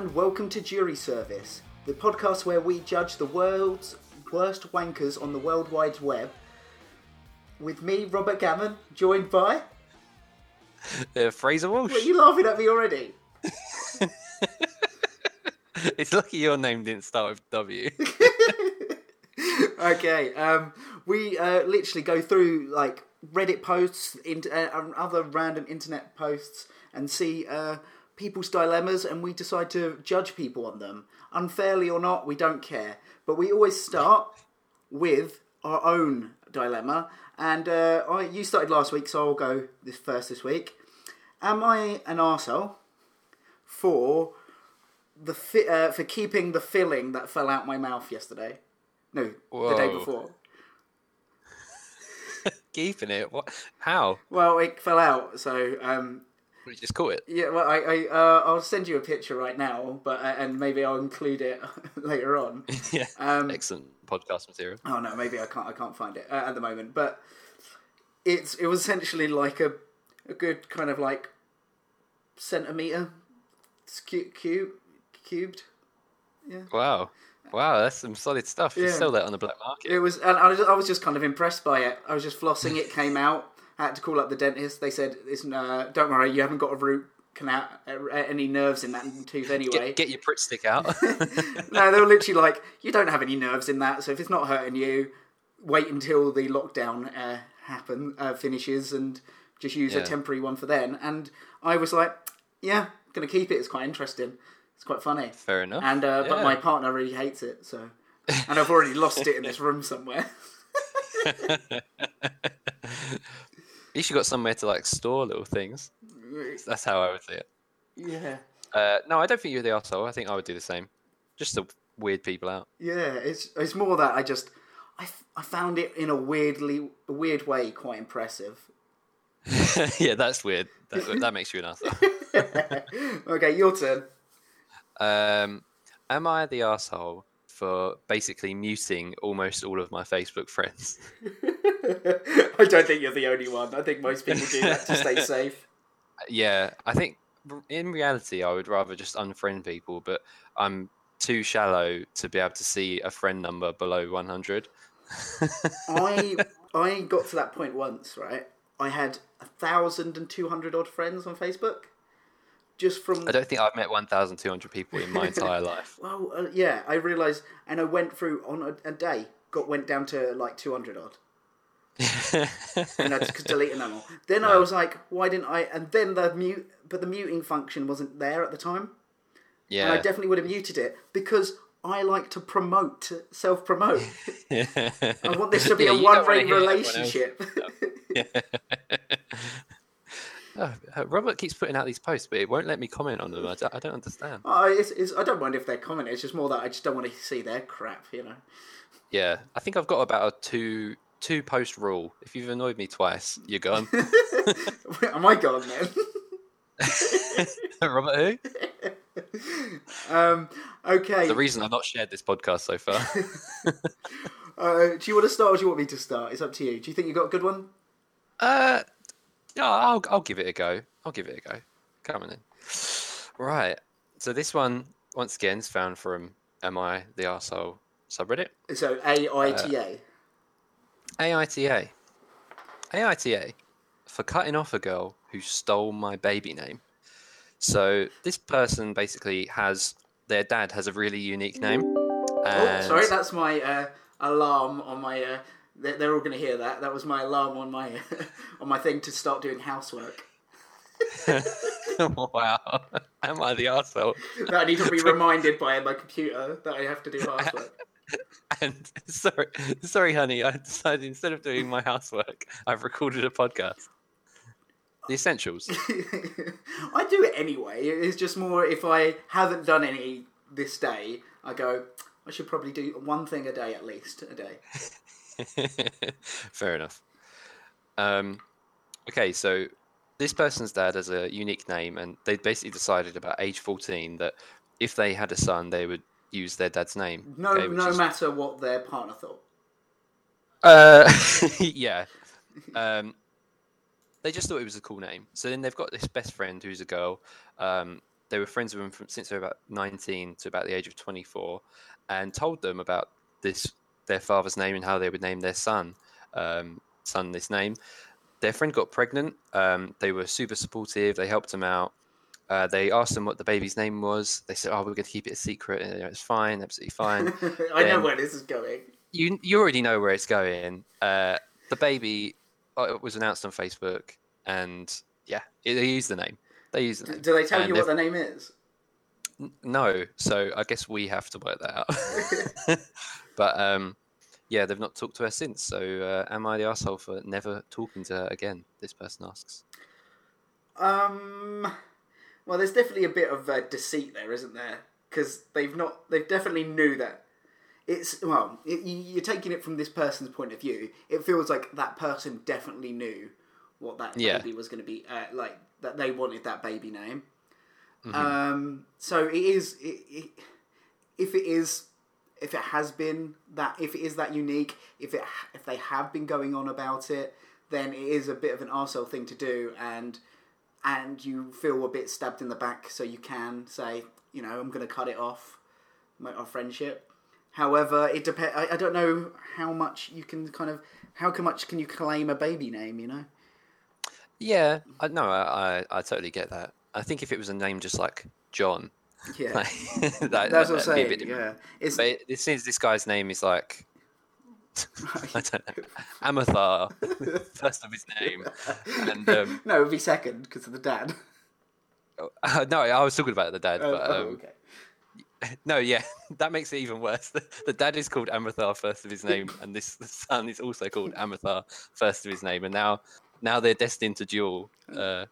and welcome to Jury Service, the podcast where we judge the world's worst wankers on the World Wide Web. With me, Robert Gammon, joined by. Uh, Fraser Walsh. Are you laughing at me already? it's lucky your name didn't start with W. okay, um, we uh, literally go through like Reddit posts, in, uh, other random internet posts, and see uh, people's dilemmas, and we decide to judge people on them, unfairly or not. We don't care, but we always start with our own dilemma. And uh, I, you started last week, so I'll go this first this week. Am I an arsehole for the fi- uh, for keeping the filling that fell out my mouth yesterday? No, the day before. Keeping it? What? How? Well, it fell out, so um, We just caught it. yeah. Well, I, I uh, I'll send you a picture right now, but uh, and maybe I'll include it later on. yeah. Um, Excellent podcast material. Oh no, maybe I can't. I can't find it uh, at the moment. But it's it was essentially like a a good kind of like centimeter cu- cube cubed. Yeah. Wow. Wow, that's some solid stuff. You Yeah. sell that on the black market. It was, and I was, I was just kind of impressed by it. I was just flossing. It came out. I had to call up the dentist. They said, "It's uh, don't worry, you haven't got a root canal, uh, any nerves in that tooth anyway." Get, get your Pritt stick out. no, they were literally like, "You don't have any nerves in that, so if it's not hurting you, wait until the lockdown uh, happen uh, finishes and just use a temporary one for then." And I was like, "Yeah, gonna keep it. It's quite interesting. It's quite funny." Fair enough. And uh, but my partner really hates it, so and I've already lost it in this room somewhere. At least you got somewhere to like store little things. That's how I would see it. yeah, Uh, no, I don't think you're the asshole. I think I would do the same. Just to weird people out. yeah. It's it's more that I just I, I found it in a weirdly weird way quite impressive. yeah, that's weird. That, that makes you an asshole. okay, your turn. Um, am I the asshole for basically muting almost all of my Facebook friends? I don't think you're the only one. I think most people do that to stay safe. yeah, I think in reality I would rather just unfriend people, but I'm too shallow to be able to see a friend number below 100. I I got to that point once, right? I had a thousand and two hundred odd friends on Facebook, just from I don't think I've met 1,200 people in my entire life. well, uh, yeah. I realised, and I went through on a, a day, got went down to like two hundred odd, and I just deleted them all. Then I was like, why didn't I? And then the mute, but the muting function wasn't there at the time. and I definitely would have muted it because I like to promote, self promote. I want this to be Yeah, a one way wanna hear everyone else. relationship. Oh, uh, Robert keeps putting out these posts, but it won't let me comment on them. I don't, I don't understand. I, it's, it's, I don't mind if they're commenting. It's just more that I just don't want to see their crap, you know. Yeah, I think I've got about a two two post rule. If you've annoyed me twice, you're gone. Am I gone then? Robert, who? um, okay. The reason I've not shared this podcast so far. Uh, do you want to start or do you want me to start? It's up to you. Do you think you've got a good one? Uh, yeah, I'll I'll give it a go. I'll give it a go. Coming in. Right. So this one once again is found from Am I the Arsehole subreddit? So A I T A. AITA. AITA for cutting off a girl who stole my baby name. So this person basically has their dad has a really unique name. Oh, sorry, that's my uh, alarm on my. Uh, they're, they're all going to hear that. That was my alarm on my on my thing to start doing housework. wow. Am I the arsehole? That I need to be reminded by my computer that I have to do housework. And sorry, sorry, honey. I decided instead of doing my housework, I've recorded a podcast. The essentials. I do it anyway. It's just more if I haven't done any this day, I go. I should probably do one thing a day at least a day. Fair enough. Um, okay, so this person's dad has a unique name, and they basically decided about age fourteen that if they had a son, they would use their dad's name. No, okay, no is- matter what their partner thought. Uh, yeah. Um, they just thought it was a cool name. So then they've got this best friend who's a girl. Um, they were friends with him from, since they were about 19 to about the age of 24, and told them about this their father's name and how they would name their son um, son this name. Their friend got pregnant. Um, they were super supportive. They helped him out. Uh, they asked them what the baby's name was. They said, "Oh, we're going to keep it a secret." And, you know, it's fine, absolutely fine. I know where this is going. you you already know where it's going. Uh, the baby uh, was announced on Facebook, and yeah, it, they used the name. They used the name. Do they tell And you what the name is? N- No, so I guess we have to work that out. but um, yeah, they've not talked to her since. So uh, am I the asshole for never talking to her again? This person asks. Um, well, there's definitely a bit of uh, deceit there, isn't there? Because they've not, they've definitely knew that it's well. It, you- you're taking it from this person's point of view. It feels like that person definitely knew what that Yeah. baby was going to be. Uh, like that they wanted that baby name. Mm-hmm. Um, so it is. It, it, if it is, if it has been that, if it is that unique, if it if they have been going on about it, then it is a bit of an arsehole thing to do, and and you feel a bit stabbed in the back, so you can say, you know, I'm going to cut it off, my, our friendship. However, it depends. I, I don't know how much you can kind of how much can you claim a baby name, you know? Yeah, I, no, I, I I totally get that. I think if it was a name just like John, Yeah, like, that, that's what I'm that'd be a saying. Yeah, it's But it, it seems this guy's name is like I don't know, Amathar, first of his name, and um, no, it would be second because of the dad. uh, no, I was talking about the dad, Oh, but oh, um, okay. no, yeah, that makes it even worse. The, the dad is called Amathar, first of his name, and this the son is also called Amathar, first of his name, and now now they're destined to duel uh,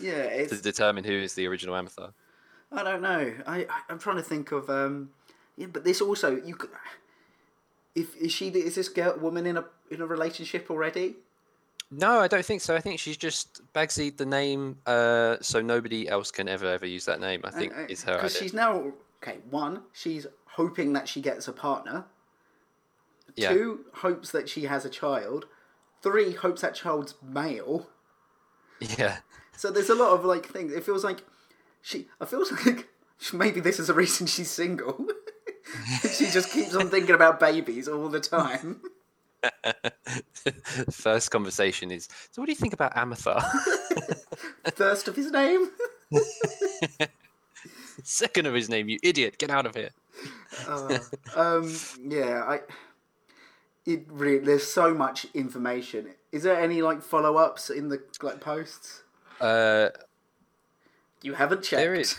Yeah, to determine who is the original Amathar. I don't know. I I- I'm trying to think of um. Yeah, but this also you could. If is she is this girl woman in a in a relationship already? No, I don't think so. I think she's just Bagsy the name, uh, so nobody else can ever ever use that name. I think is her. Because she's now okay. One, she's hoping that she gets a partner. Yeah. Two, hopes that she has a child. Three, hopes that child's male. Yeah, So there's a lot of like things. It feels like she. I feel like maybe this is the reason she's single. she just keeps on thinking about babies all the time. First conversation is so. What do you think about Amathar? Thirst of his name. Second of his name, you idiot! Get out of here. Uh, um, yeah, I. It really, there's so much information. Is there any like follow ups in the like posts? Uh, You haven't checked. There is.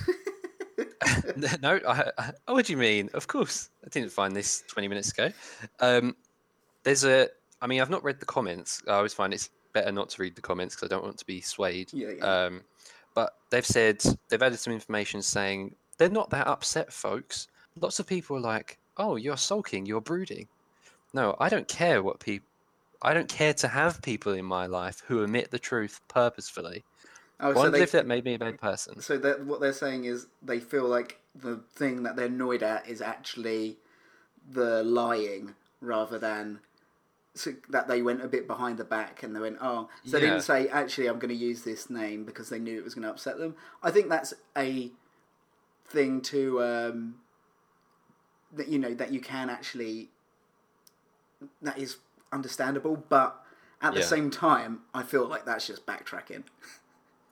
no, I, I, oh, what do you mean? Of course, I didn't find this twenty minutes ago. Um, there's a. I mean, I've not read the comments. I always find it's better not to read the comments because I don't want to be swayed. Yeah, yeah. Um, but they've said they've added some information saying they're not that upset, folks. Lots of people are like, "Oh, you're sulking, you're brooding." No, I don't care what people. I don't care to have people in my life who omit the truth purposefully. Oh, so they, if that made me a bad person. so that what they're saying is they feel like the thing that they're annoyed at is actually the lying rather than so that they went a bit behind the back and they went oh so they didn't say actually I'm going to use this name because they knew it was going to upset them. I think that's a thing to um, that you know that you can actually that is understandable, but at the same time, I feel like that's just backtracking.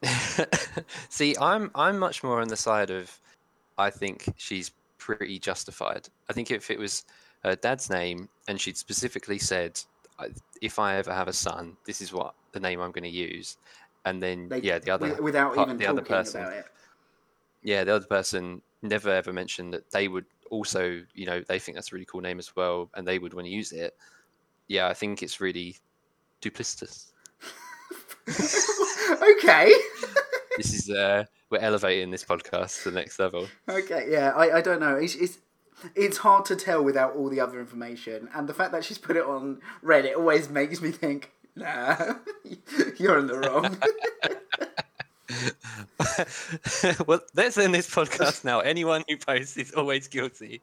See, I'm I'm much more on the side of I think she's pretty justified. I think if it was her dad's name and she'd specifically said, if I ever have a son, this is what the name I'm going to use, and then They- yeah, the other without part- even the other person, about it. yeah, the other person never ever mentioned that they would also, you know, they think that's a really cool name as well, and they would want to use it. Yeah, I think it's really duplicitous. okay. this is uh, we're elevating this podcast to the next level. Okay, yeah, I, I don't know. It's, it's it's hard to tell without all the other information, and the fact that she's put it on Reddit always makes me think, nah, you're in the wrong. well, let's end this podcast now. Anyone who posts is always guilty.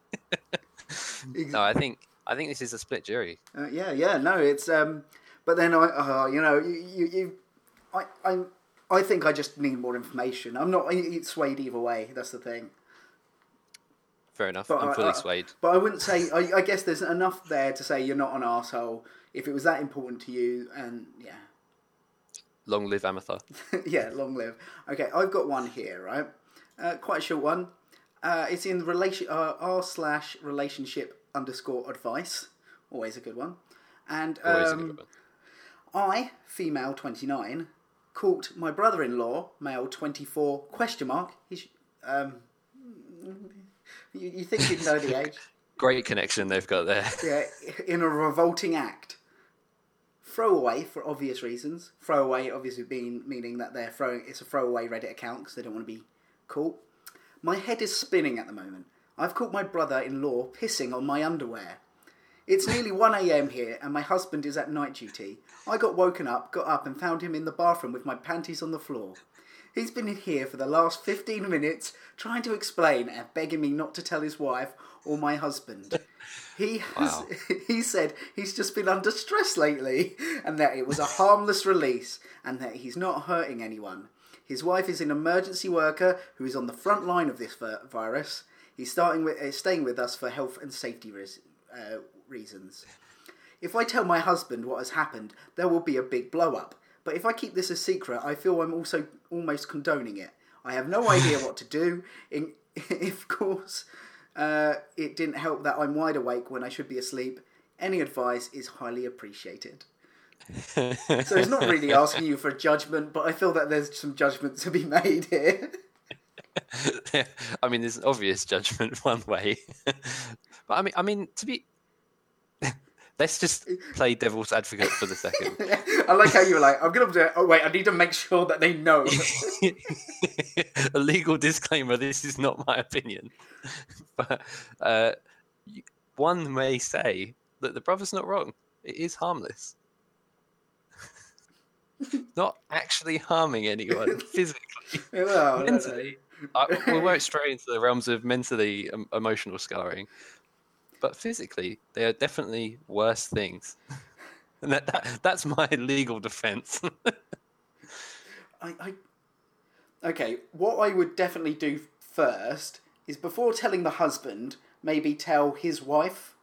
no, I think I think this is a split jury. Uh, yeah, yeah, no, it's um, but then I, uh, you know, you, you, you I, I'm, I think I just need more information. I'm not swayed either way. That's the thing. Fair enough. But I'm I- fully I- swayed. But I wouldn't say. I, I guess there's enough there to say you're not an asshole if it was that important to you. And yeah, Long live Amethyst. yeah, long live. Okay, I've got one here, right? Uh, quite a short one. Uh, it's in relation uh, r slash relationship underscore advice. Always a good one. And Always a um, good one. I, female twenty nine, caught my brother in law, male twenty four question mark. He's um, you, you think you'd know the age? Great connection they've got there. Yeah, in a revolting act. Throwaway for obvious reasons. Throwaway obviously being meaning that they're throwing it's a throwaway Reddit account because they don't want to be caught. My head is spinning at the moment. I've caught my brother-in-law pissing on my underwear. It's nearly 1 a.m. here and my husband is at night duty. I got woken up, got up and found him in the bathroom with my panties on the floor. He's been in here for the last 15 minutes trying to explain and begging me not to tell his wife or my husband. He has, Wow. he said he's just been under stress lately and that it was a harmless release and that he's not hurting anyone. His wife is an emergency worker who is on the front line of this virus. He's starting with, uh, staying with us for health and safety res- uh, reasons. If I tell my husband what has happened, there will be a big blow up. But if I keep this a secret, I feel I'm also almost condoning it. I have no idea what to do. In, of course, uh, it didn't help that I'm wide awake when I should be asleep. Any advice is highly appreciated. So it's not really asking you for a judgment, but I feel that there's some judgment to be made here. I mean, there's an obvious judgment one way, but I mean, I mean, to be, let's just play devil's advocate for the second. I like how you were like, I'm gonna do it. Oh wait, I need to make sure that they know. a legal disclaimer: this is not my opinion, but uh, one may say that the brother's not wrong. It is harmless. not actually harming anyone physically. Well, I don't mentally, I, we won't stray into the realms of mentally um, emotional scarring, but physically, they are definitely worse things. And that, that that's my legal defense. I, I okay. What I would definitely do first is before telling the husband, maybe tell his wife.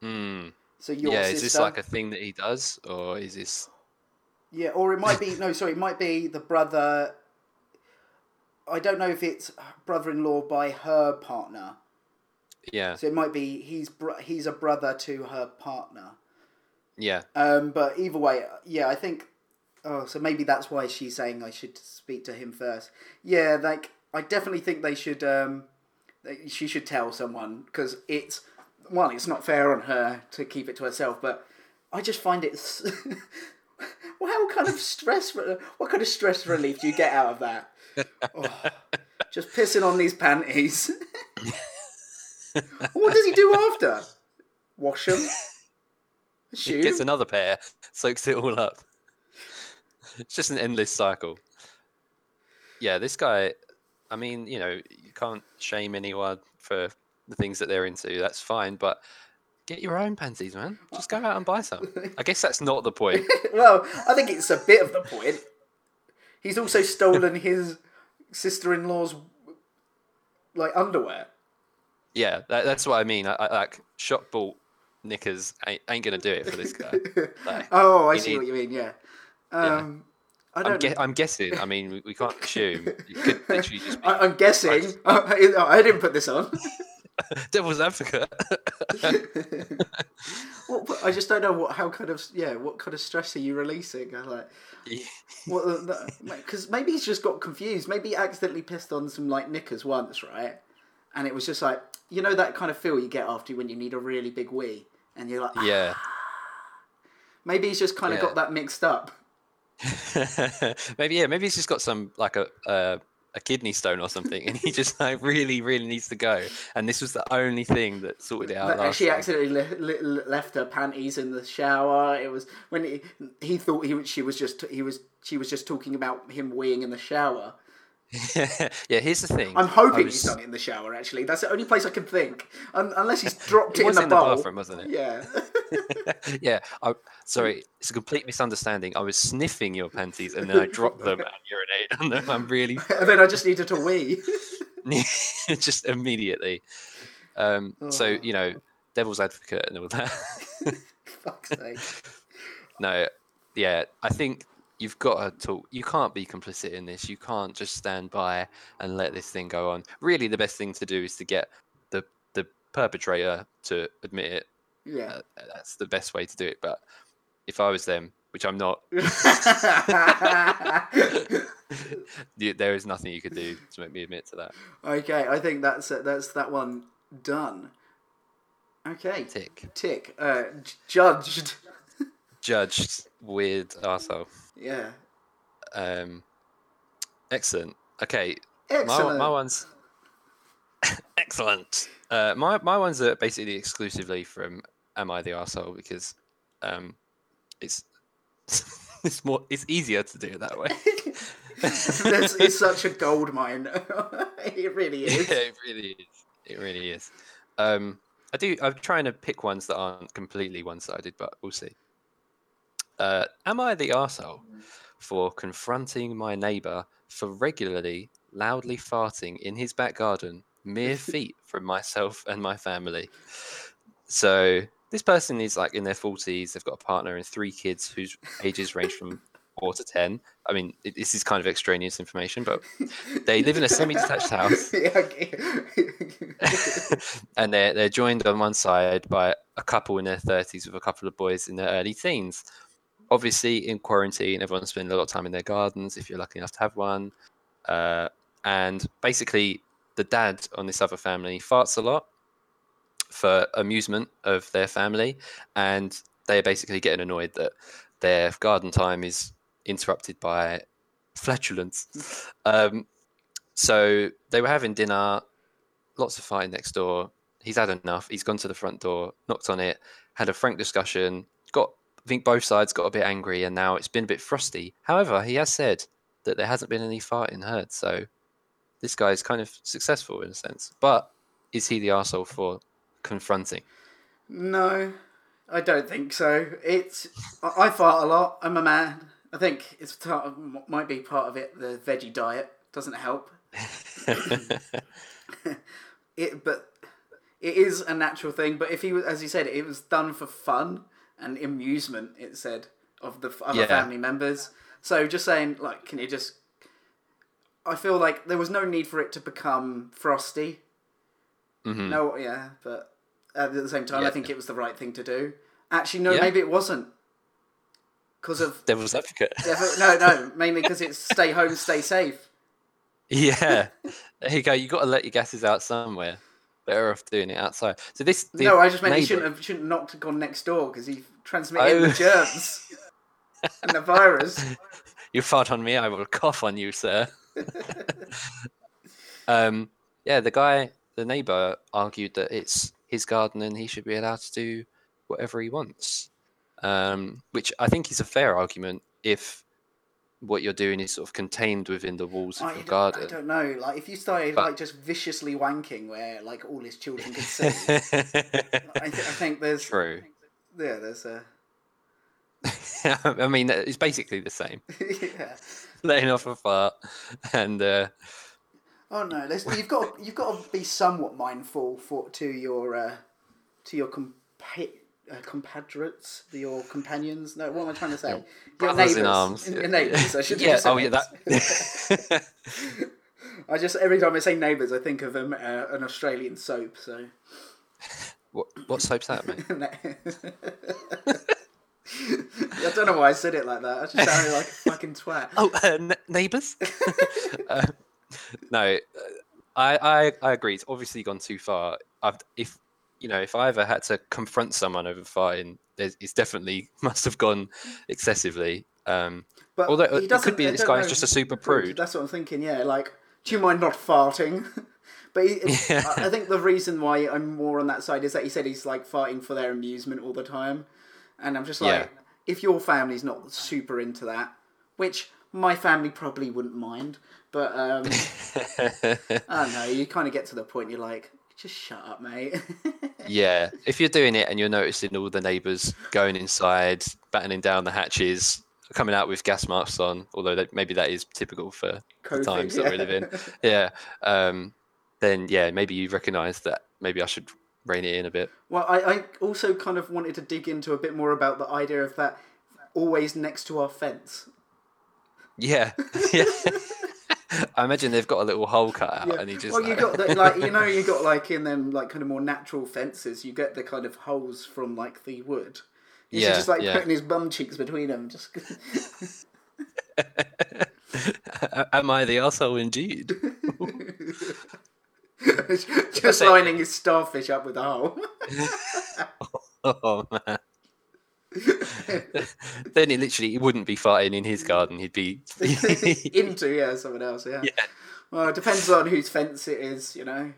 Hmm. So your yeah, sister. is this like a thing that he does, or is this? Yeah, or it might be no. Sorry, it might be the brother. I don't know if it's brother-in-law by her partner. Yeah, So it might be he's br- he's a brother to her partner. yeah, Um, but either way, yeah, I think. Oh, so maybe that's why she's saying I should speak to him first. Yeah, like I definitely think they should. Um, they, she should tell someone because it's one, it's not fair on her to keep it to herself, but I just find it. well, how kind of stress? re- What kind of stress relief do you get out of that? Oh, just pissing on these panties. what does he do after? Wash them. Shoe. gets another pair, soaks it all up. It's just an endless cycle. Yeah, this guy. I mean, you know, you can't shame anyone for the things that they're into. That's fine, but get your own panties, man. Just go out and buy some. I guess that's not the point. well, I think it's a bit of the point. He's also stolen his sister-in-law's like underwear. Yeah, that, that's what I mean. I, I, like shop bought knickers ain't, ain't gonna do it for this guy. Like, Oh, I see need- what you mean. Yeah. Um, I I'm, don't. gue- I'm guessing. I mean, we, we can't assume. It could literally just be I, I'm guessing. I didn't put this on. devil's advocate. What- I just don't know what how kind of yeah what kind of stress are you releasing? I like what because maybe he's just got confused. Maybe he accidentally pissed on some like knickers once, right? And it was just like you know that kind of feel you get after when you need a really big wee, and you're like yeah. maybe he's just kind of Yeah. got that mixed up. maybe yeah, maybe he's just got some like a uh, a kidney stone or something, and he just like really really needs to go. And this was the only thing that sorted it out. She time. accidentally le- le- left her panties in the shower. It was when he, he thought he she was just he was she was just talking about him weeing in the shower, yeah, here's the thing. I'm hoping was- he's done it in the shower. Actually, that's the only place I can think. Un- unless he's dropped It it, in the in the bowl. bathroom, wasn't it? Yeah. yeah, I, sorry, it's a complete misunderstanding. I was sniffing your panties and then I dropped them and urinated on them. I'm really and then I just needed to wee. just immediately. Um, So Oh. you know, devil's advocate and all that. Fuck's sake. no, yeah, I think you've got to talk. You can't be complicit in this. You can't just stand by and let this thing go on. Really, the best thing to do is to get the the perpetrator to admit it. Yeah. Uh, that's the best way to do it. But if I was them, which I'm not, there is nothing you could do to make me admit to that. okay, I think that's it. that's that one done. Okay. Tick. Tick. Uh, judged. Judged weird arsehole. Yeah. Um, excellent. Okay, Excellent. My, my ones. Excellent. Uh, my my ones are basically exclusively from Am I the Arsehole because um, it's it's more it's easier to do it that way. it's, is such a gold mine. it really is. yeah, it really is. It really is. Um, I do. I'm trying to pick ones that aren't completely one-sided, but we'll see. Uh, am I the arsehole for confronting my neighbour for regularly loudly farting in his back garden, mere feet from myself and my family? So this person is like in their 40s. They've got a partner and three kids whose ages range from four to ten. I mean, it, this is kind of extraneous information, but they live in a semi-detached house and they're they're joined on one side by a couple in their thirties with a couple of boys in their early teens. Obviously, in quarantine, everyone's spending a lot of time in their gardens if you're lucky enough to have one. Uh, and basically, the dad on this other family farts a lot for amusement of their family, and they're basically getting annoyed that their garden time is interrupted by flatulence. Um, so they were having dinner, lots of fighting next door. He's had enough. He's gone to the front door, knocked on it, had a frank discussion. I think both sides got a bit angry, and now it's been a bit frosty. However, he has said that there hasn't been any farting heard, so this guy is kind of successful in a sense. But is he the arsehole for confronting? no, I don't think so. It's I, I fart a lot. I'm a man. I think it's part of, might be part of it. The veggie diet doesn't help. It, but it is a natural thing. But if he was, as you said, it was done for fun and amusement. It said of the f- other Yeah. family members. So just saying, like, can you just? I feel like there was no need for it to become frosty. Mhm. No, yeah, but at the same time, I think it was the right thing to do. Actually, no, Yeah. maybe it wasn't. Because of Devil's advocate. Devil, no, no, mainly because it's stay home, stay safe. yeah, there you go. You got to let your gases out somewhere. Better off doing it outside. So this. no, I just meant he shouldn't have shouldn't have knocked gone next door because he transmitted Oh. the germs and the virus. You fart on me, I will cough on you, sir. um, yeah, the guy, the neighbor, argued that it's his garden and he should be allowed to do whatever he wants, um, which I think is a fair argument if what you're doing is sort of contained within the walls of I, your garden. I don't know. Like if you started But- like just viciously wanking where like all his children could see, I, th- I think there's True. yeah, there's a I mean, it's basically the same. yeah. Letting off a fart and uh, Oh no, there's, you've got you've got to be somewhat mindful for to your uh, to your compa- uh, compatriots, your companions. No, what am I trying to say? Your, brothers neighbours. in arms. Your neighbours. I should yeah. Oh, yeah. That. I just every time I say neighbours, I think of um, uh, an Australian soap. So. what, what soap's that, mate? I don't know why I said it like that. I just sounded like a fucking twat. Oh, uh, n- neighbours. uh, no, uh, I, I I agree. It's obviously gone too far. I've, if you know, if I ever had to confront someone over farting, it's definitely must have gone excessively. Um, But Although, he it could be this guy's know. just a super prude. That's what I'm thinking. Yeah, like, do you mind not farting? but he, Yeah. I I think the reason why I'm more on that side is that he said he's like farting for their amusement all the time, and I'm just like, Yeah. if your family's not super into that, which my family probably wouldn't mind, but um, I don't know. You kind of get to the point you're like, just shut up, mate. yeah, if you're doing it and you're noticing all the neighbours going inside, battening down the hatches, coming out with gas masks on, although that, maybe that is typical for COVID, the times yeah. that we live in. Yeah, um, then yeah, maybe you recognise that maybe I should rein it in a bit. Well, I, I also kind of wanted to dig into a bit more about the idea of that always next to our fence. Yeah, yeah. I imagine they've got a little hole cut out, and he just well, you got the, like you know you got like in them like kind of more natural fences. You get the kind of holes from like the wood. He's Yeah, just like yeah. putting his bum cheeks between them. Just Am I the asshole indeed? just lining his starfish up with a hole. oh man. then he literally he wouldn't be farting in his garden. He'd be into yeah someone else yeah. yeah. Well, it depends on whose fence it is. You know,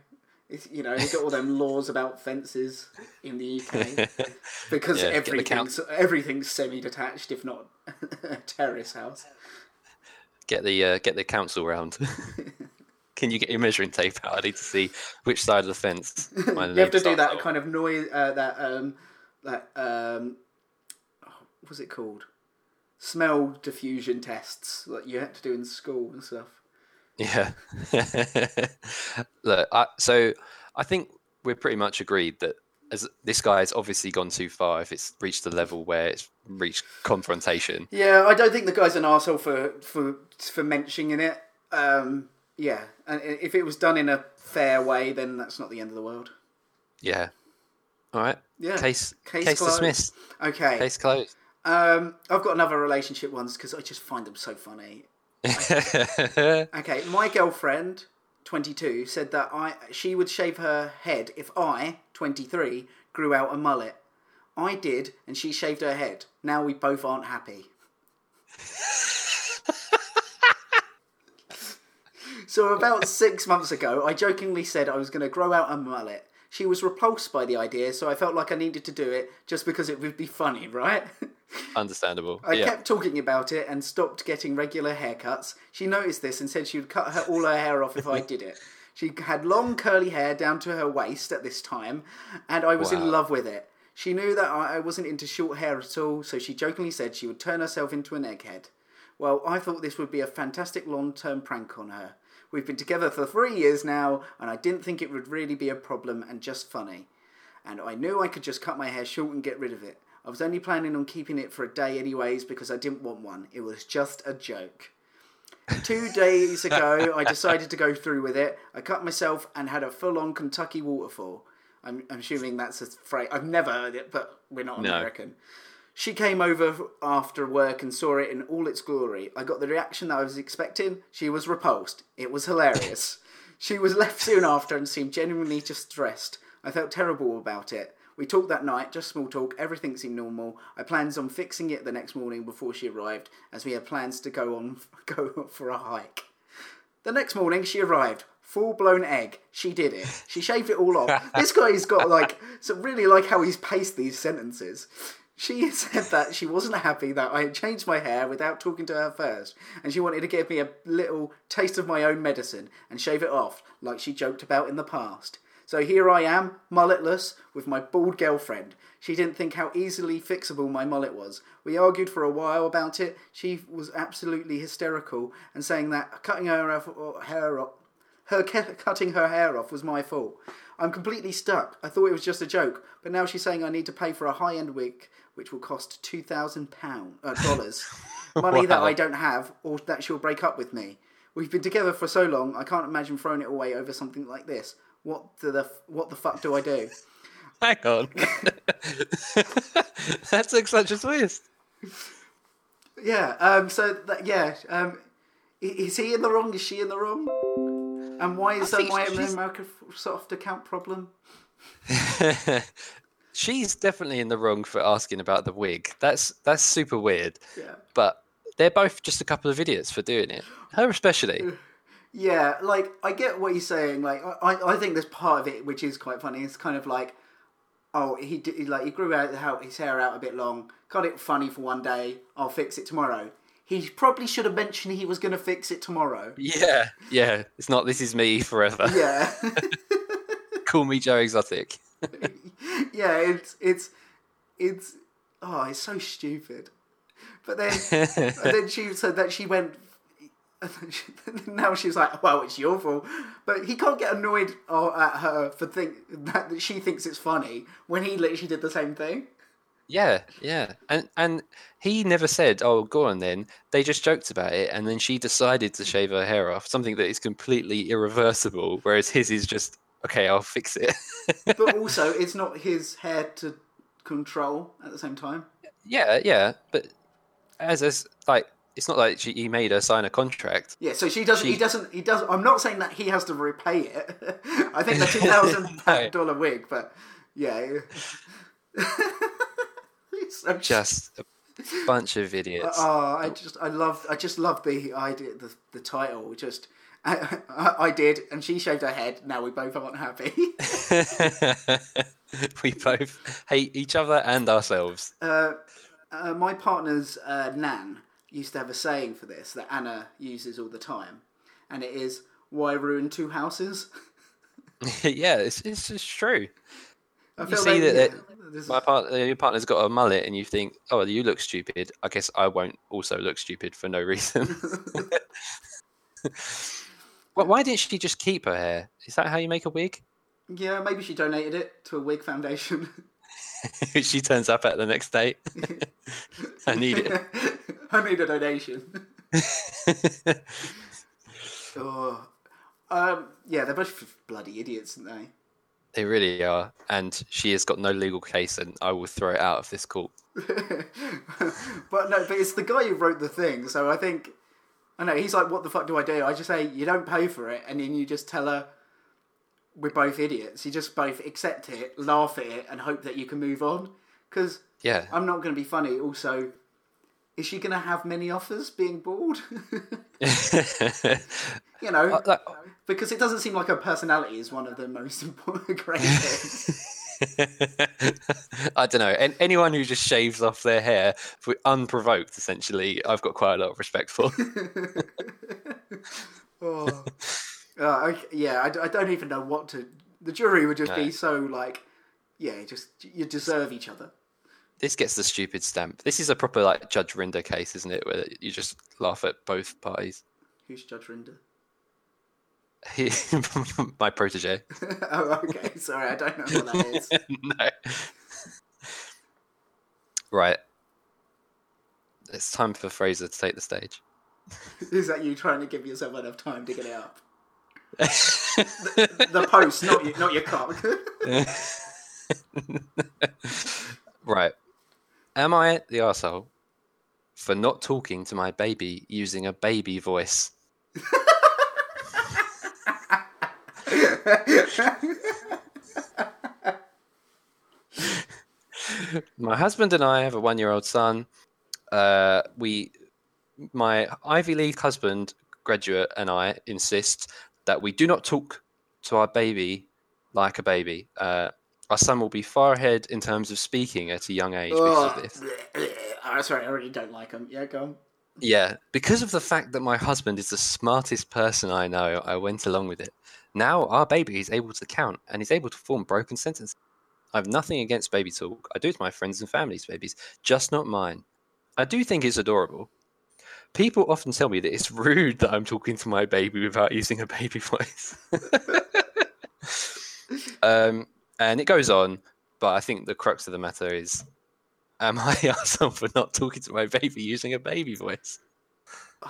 it's, you know you got all them laws about fences in the UK because Yeah, everything's everything's semi-detached, if not a terrace house. Get the uh, get the council round. Can you get your measuring tape out? I need to see which side of the fence. You have to do that kind of noise. Uh, that um, that um, what was it called? Smell diffusion tests that you had to do in school and stuff. Yeah. Look, I, so I think we're pretty much agreed that as this guy's obviously gone too far if it's reached the level where it's reached confrontation. Yeah, I don't think the guy's an arsehole for for for mentioning it. Um, yeah, and if it was done in a fair way, then that's not the end of the world. Yeah. All right. Yeah. Case Case case, dismissed. Okay. Case closed. Um, I've got another relationship ones because I just find them so funny. Okay, my girlfriend, twenty two, said that I she would shave her head if I, twenty three, grew out a mullet. I did, and she shaved her head. Now we both aren't happy. so about six months ago, I jokingly said I was going to grow out a mullet. She was repulsed by the idea, so I felt like I needed to do it just because it would be funny, right? Understandable. I yeah. kept talking about it and stopped getting regular haircuts. She noticed this and said she would cut her, all her hair off if I did it. She had long curly hair down to her waist at this time, and I was Wow. in love with it. She knew that I I wasn't into short hair at all, so she jokingly said she would turn herself into an egghead. Well, I thought this would be a fantastic long term prank on her. We've been together for three years now, and I didn't think it would really be a problem and just funny. And I knew I could just cut my hair short and get rid of it. I was only planning on keeping it for a day, anyways, because I didn't want one. It was just a joke. Two days ago, I decided to go through with it. I cut myself and had a full on Kentucky waterfall. I'm, I'm assuming that's a phrase. I've never heard it, but we're not No. American. She came over after work and saw it in all its glory. I got the reaction that I was expecting. She was repulsed. It was hilarious. she was left soon after and seemed genuinely distressed. I felt terrible about it. We talked that night, just small talk, everything seemed normal. I planned on fixing it the next morning before she arrived, as we had plans to go on go for a hike. The next morning, she arrived. Full blown egg. She did it. She shaved it all off. this guy's got like, so really like how he's paced these sentences. She said that she wasn't happy that I had changed my hair without talking to her first, and she wanted to give me a little taste of my own medicine and shave it off, like she joked about in the past. So here I am, mulletless, with my bald girlfriend. She didn't think how easily fixable my mullet was. We argued for a while about it. She was absolutely hysterical and saying that cutting her off, hair off, her cutting her hair off was my fault. I'm completely stuck. I thought it was just a joke, but now she's saying I need to pay for a high-end wig, which will cost two thousand pound uh, dollars, money that I don't have, or that she'll break up with me. We've been together for so long, I can't imagine throwing it away over something like this. What the, the what the fuck do I do? Hang on. that took such a twist. Yeah. Um. So that yeah. Um. Is he in the wrong? Is she in the wrong? And why is that think why an she's- American soft account problem? She's definitely in the wrong for asking about the wig. That's that's super weird. Yeah. But they're both just a couple of idiots for doing it. Her especially. Yeah, like I get what he's saying. Like I, I think there's part of it which is quite funny. It's kind of like, oh, he did, like he grew out his hair out a bit long, got it funny for one day. I'll fix it tomorrow. he probably should have mentioned he was going to fix it tomorrow. Yeah, yeah. It's not. This is me forever. Yeah. Call me Joe Exotic. yeah, it's it's it's oh, it's so stupid. But then then she said that she went. Now she's like, well, it's your fault, but he can't get annoyed uh, at her for think that, that she thinks it's funny when he literally did the same thing. Yeah, yeah, and and he never said, "Oh, go on then." They just joked about it, and then she decided to shave her hair off, something that is completely irreversible. Whereas his is just, "Okay, I'll fix it." but also, it's not his hair to control at the same time. yeah, yeah, but as as like, it's not like she, he made her sign a contract. Yeah, so she doesn't. He doesn't. He does. I'm not saying that he has to repay it. I think the two thousand dollar wig, but yeah. So Just a bunch of idiots. Oh, I just, I love, I just love the idea, the the title. Just, I, I, I did, and she shaved her head. Now we both aren't happy. we both hate each other and ourselves. uh, uh, my partner's uh, nan used to have a saying for this that Anna uses all the time, and it is, "Why ruin two houses?" yeah, it's it's just true. I You see like, that- yeah, that My partner, uh, your partner's got a mullet, and you think, "Oh, you look stupid." I guess I won't also look stupid for no reason. well, why didn't she just keep her hair? Is that how you make a wig? yeah, maybe she donated it to a wig foundation. she turns up at the next date. I need it. I need a donation. Oh, um, yeah, they're both bloody idiots, aren't they? they really are, and she has got no legal case, and I will throw it out of this court. but no, but it's the guy who wrote the thing, so I think I know he's like, "What the fuck do I do?" I just say, "You don't pay for it," and then you just tell her we're both idiots. You just both accept it, laugh at it, and hope that you can move on. Because Yeah, I'm not going to be funny. Also, is she going to have many offers being bald? you know, Uh, like- because it doesn't seem like her personality is one of the most important great things. I don't know. And anyone who just shaves off their hair for unprovoked, essentially, I've got quite a lot of respect for. Oh. Uh, okay, yeah, I don't even know what to. The jury would just No. be so like, yeah, just you deserve each other. This gets the stupid stamp. This is a proper like Judge Rinder case, isn't it? Where you just laugh at both parties. Who's Judge Rinder? He, my protege. oh, okay. Sorry, I don't know what that is. no. Right. It's time for Fraser to take the stage. is that you trying to give yourself enough time to get it up? The post, not your, not your cock. right. Am I the asshole for not talking to my baby using a baby voice? my husband and I have a one-year-old son. Uh, we, my Ivy League husband, graduate, and I insist that we do not talk to our baby like a baby. Uh, our son will be far ahead in terms of speaking at a young age because of this. oh, sorry, I already don't like him. Yeah, go on. Yeah, because of the fact that my husband is the smartest person I know, I went along with it. Now our baby is able to count and is able to form broken sentences. I have nothing against baby talk. I do it to my friends and family's babies, just not mine. I do think it's adorable. People often tell me that it's rude that I'm talking to my baby without using a baby voice. um, and it goes on, but I think the crux of the matter is Am I the for not talking to my baby using a baby voice?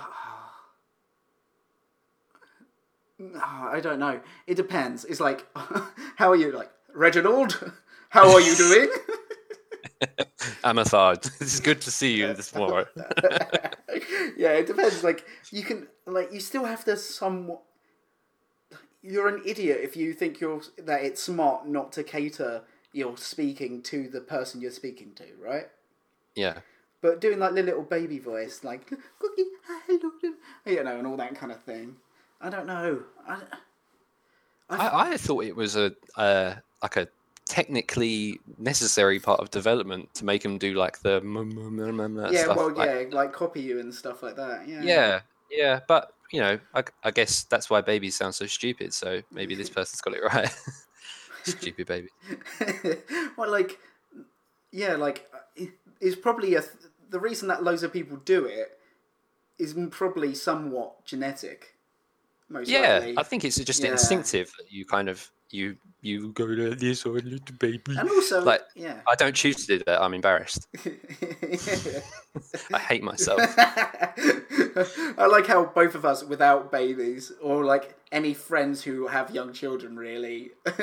No, I don't know. It depends. It's like, how are you? Like, Reginald? How are you doing? Amathard, it's good to see you this morning. yeah, it depends. Like, you can, like, you still have to somewhat. You're an idiot if you think you're that it's smart not to cater your speaking to the person you're speaking to, right? Yeah. But doing like the little baby voice, like cookie, hello, you know, and all that kind of thing. I don't know. I, I, I thought it was a uh, like a technically necessary part of development to make them do like the mm, mm, mm, mm, mm, yeah, stuff. well, like- yeah, like copy you and stuff like that. Yeah. yeah, yeah. But you know, I, I guess that's why babies sound so stupid. So maybe this person's got it right. stupid baby. well, like, yeah, like, uh, it- it's probably a. Th- the reason that loads of people do it is probably somewhat genetic. Most Yeah, likely. I think it's just Yeah. instinctive that you kind of you you go to this or little baby. and also, like- yeah. I don't choose to do that. I'm embarrassed. I hate myself. I like how both of us, without babies, or like any friends who have young children, really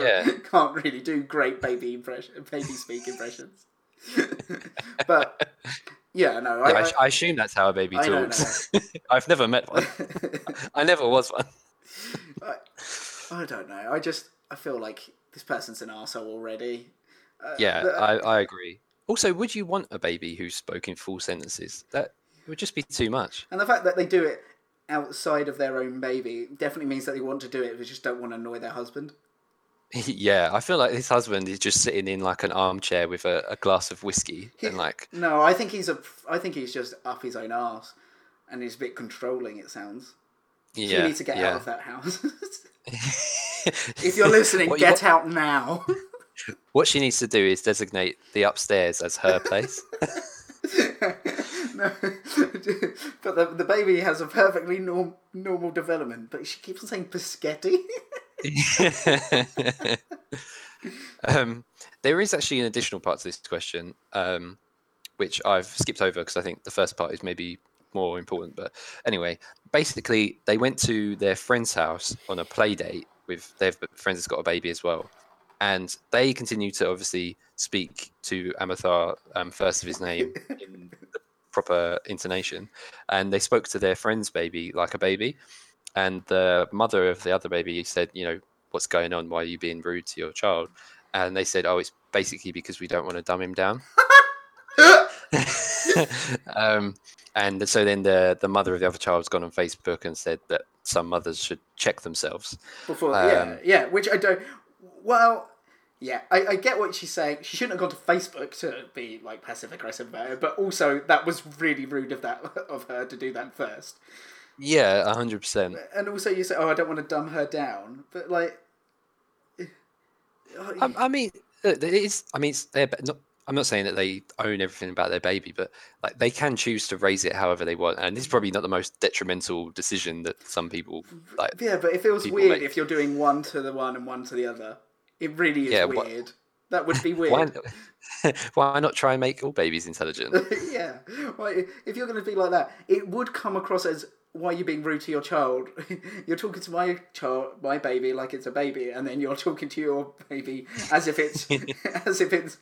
Yeah. can't really do great baby impression, baby speak impressions. but yeah, no, Yeah, I, I, I assume that's how a baby I talks. I've never met one. I never was one. I, don't know. I just I feel like this person's an arsehole already. Uh, Yeah, but- I, I agree. Also, would you want a baby who spoke in full sentences? That would just be too much. And the fact that they do it outside of their own baby definitely means that they want to do it, but just don't want to annoy their husband. yeah, I feel like his husband is just sitting in like an armchair with a, a glass of whiskey and like, No, I think he's a. I think he's just up his own arse, and he's a bit controlling. It sounds. Yeah, you need to get yeah. out of that house. if you're listening, What you- get out now. What she needs to do is designate the upstairs as her place. no, but the, the baby has a perfectly norm, normal development, but she keeps on saying Pischetti. um, there is actually an additional part to this question, um, which I've skipped over because I think the first part is maybe more important. But anyway, basically, they went to their friend's house on a play date with their friends has got a baby as well, and they continue to obviously speak to Amathar um, first of his name in the proper intonation, and they spoke to their friend's baby like a baby, and the mother of the other baby said, you know, what's going on? Why are you being rude to your child? And they said, oh, it's basically because we don't want to dumb him down. um, and so then the the mother of the other child's gone on Facebook and said that some mothers should check themselves. Before, yeah, Um, yeah, which I don't. Well, yeah, I, I get what she's saying. She shouldn't have gone to Facebook to be like passive aggressive about it, but also that was really rude of that of her to do that first. Yeah, hundred percent. And also, you say, "Oh, I don't want to dumb her down," but like, I, I mean, it is. I mean, it's their, not, I'm not saying that they own everything about their baby, but like they can choose to raise it however they want, and this is probably not the most detrimental decision that some people like. yeah, but it feels weird make- if you're doing one to the one and one to the other. It really is Yeah, weird. That would be Why, weird. why not try and make all babies intelligent? yeah. Well, if you're going to be like that, it would come across as why are you being rude to your child? you're talking to my child, my baby, like it's a baby, and then you're talking to your baby as if it's as if it's.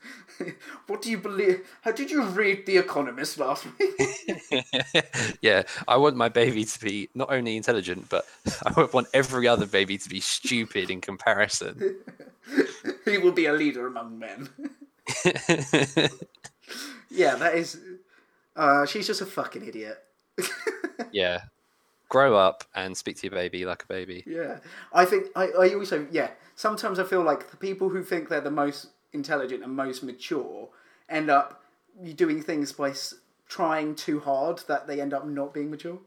What do you believe? How did you read The Economist last week? yeah, I want my baby to be not only intelligent, but I want every other baby to be stupid in comparison. he will be a leader among men. yeah, that is. Uh, she's just a fucking idiot. yeah, grow up and speak to your baby like a baby. Yeah, I think I, I also yeah. Sometimes I feel like the people who think they're the most intelligent and most mature end up doing things by s- trying too hard that they end up not being mature.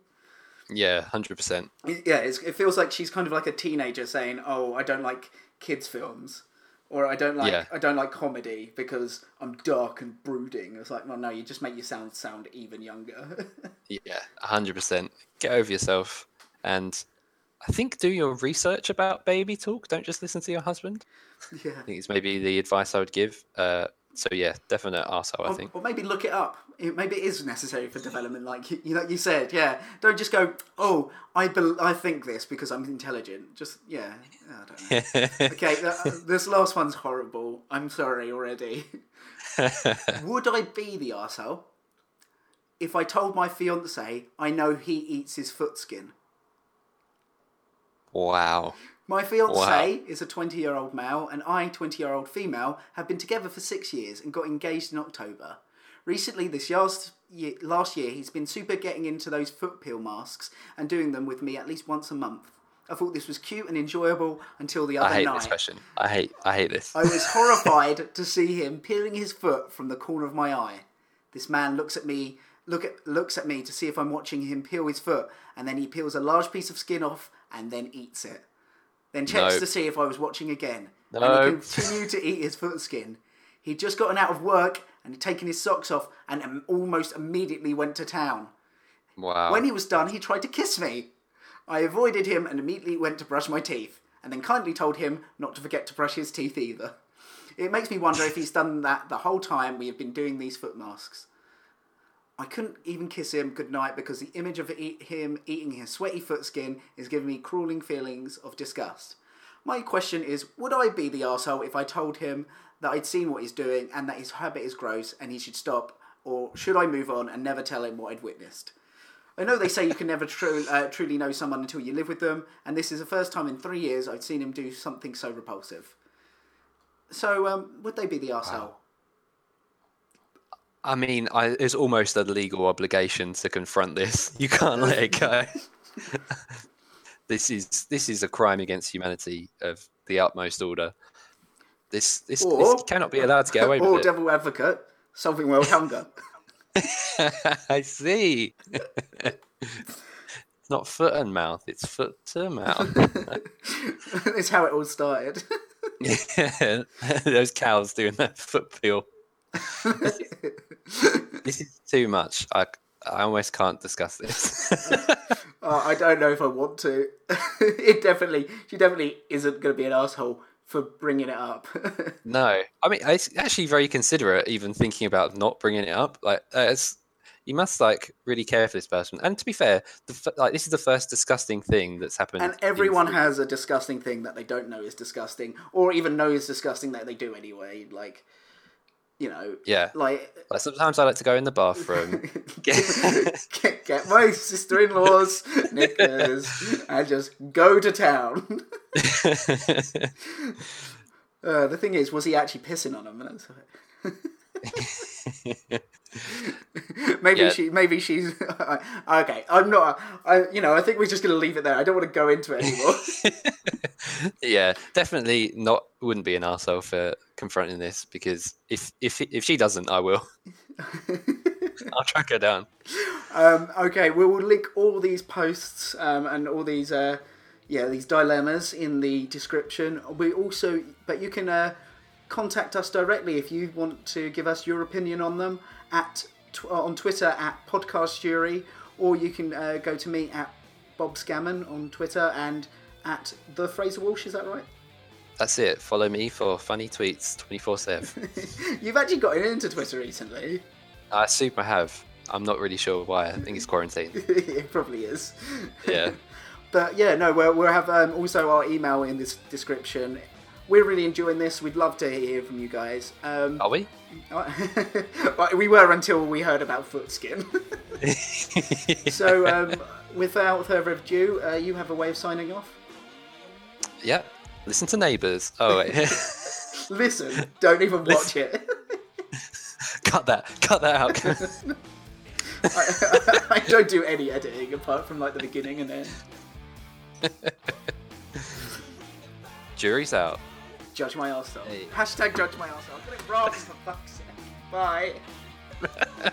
Yeah, hundred percent. Yeah, it's, it feels like she's kind of like a teenager saying, "Oh, I don't like kids films." Or I don't like Yeah. I don't like comedy because I'm dark and brooding. It's like, well, no, you just make your sound sound even younger. Yeah, hundred percent. Get over yourself, and I think do your research about baby talk. Don't just listen to your husband. yeah. I think it's maybe the advice I would give. Uh, so yeah, definite arsehole, I think. or maybe look it up. It, maybe it is necessary for development, like you, you know you said. Yeah, don't just go. Oh, I bel I think this because I'm intelligent. Just yeah, I don't know. okay, th- this last one's horrible. I'm sorry already. Would I be the arsehole if I told my fiance I know he eats his foot skin? wow. My fiance Wow. is a 20 year old male, and I, 20 year old female, have been together for six years and got engaged in October. Recently, this last year, last year, he's been super getting into those foot peel masks and doing them with me at least once a month. I thought this was cute and enjoyable until the other night. I hate night. this question. I hate. I hate this. I was horrified to see him peeling his foot from the corner of my eye. This man looks at me, look at looks at me to see if I'm watching him peel his foot, and then he peels a large piece of skin off and then eats it. Then checks No. to see if I was watching again. And No. he continued to eat his foot skin. He'd just gotten out of work and taken his socks off and almost immediately went to town. wow. When he was done, he tried to kiss me. I avoided him and immediately went to brush my teeth, and then kindly told him not to forget to brush his teeth either. It makes me wonder if he's done that the whole time we have been doing these foot masks. I couldn't even kiss him goodnight because the image of eat him eating his sweaty foot skin is giving me crawling feelings of disgust. My question is, would I be the arsehole if I told him that I'd seen what he's doing and that his habit is gross and he should stop, or should I move on and never tell him what I'd witnessed? I know they say you can never tru- uh, truly know someone until you live with them, and this is the first time in three years I'd seen him do something so repulsive. So, um, would they be the arsehole? I mean, I, it's almost a legal obligation to confront this. You can't let it go. this is this is a crime against humanity of the utmost order. This this, Or- this cannot be allowed to get away or with it. devil advocate, solving world hunger. I see. it's not foot and mouth; it's foot to mouth. That's how it all started. yeah, those cows doing that foot peel. This is too much. I I almost can't discuss this. Uh, I don't know if I want to. it definitely, she definitely isn't going to be an asshole for bringing it up. No, I mean it's actually very considerate, even thinking about not bringing it up. Like, uh, it's you must like really care for this person. And to be fair, the f- like this is the first disgusting thing that's happened. and everyone three- has a disgusting thing that they don't know is disgusting, or even know is disgusting that they do anyway. Like, you know, yeah. like Like sometimes I like to go in the bathroom. get, get my sister-in-law's knickers and just go to town. Uh, the thing is, was he actually pissing on him? maybe Yeah. she, maybe she's okay. I'm not. I, you know, I think we're just going to leave it there. I don't want to go into it anymore. yeah, definitely not. Wouldn't be an arsehole for confronting this because if if if she doesn't, I will. I'll track her down. um, okay, we will link all these posts um, and all these, uh, yeah, these dilemmas in the description. We also, but you can uh, contact us directly if you want to give us your opinion on them at tw- uh, on Twitter at Podcast Jury, or you can uh, go to me at Bob Scammon on Twitter and at the Fraser Walsh. Is that right? That's it. Follow me for funny tweets twenty four seven. You've actually gotten into Twitter recently. I super have. I'm not really sure why. I think it's quarantine. it probably is. Yeah. But yeah, no, we'll, we'll have um, also our email in this description. We're really enjoying this. We'd love to hear from you guys. Um, Are we? we were until we heard about Footskin. so, um, without further ado, uh, you have a way of signing off. yeah. Listen to neighbours. Oh wait. Listen, don't even watch it. cut that. Cut that out. I, I don't do any editing apart from like the beginning and end. Jury's out. Judge my arsehole. Hey. Hashtag judge my arsehole. Get it wrong for fuck's sake. Bye.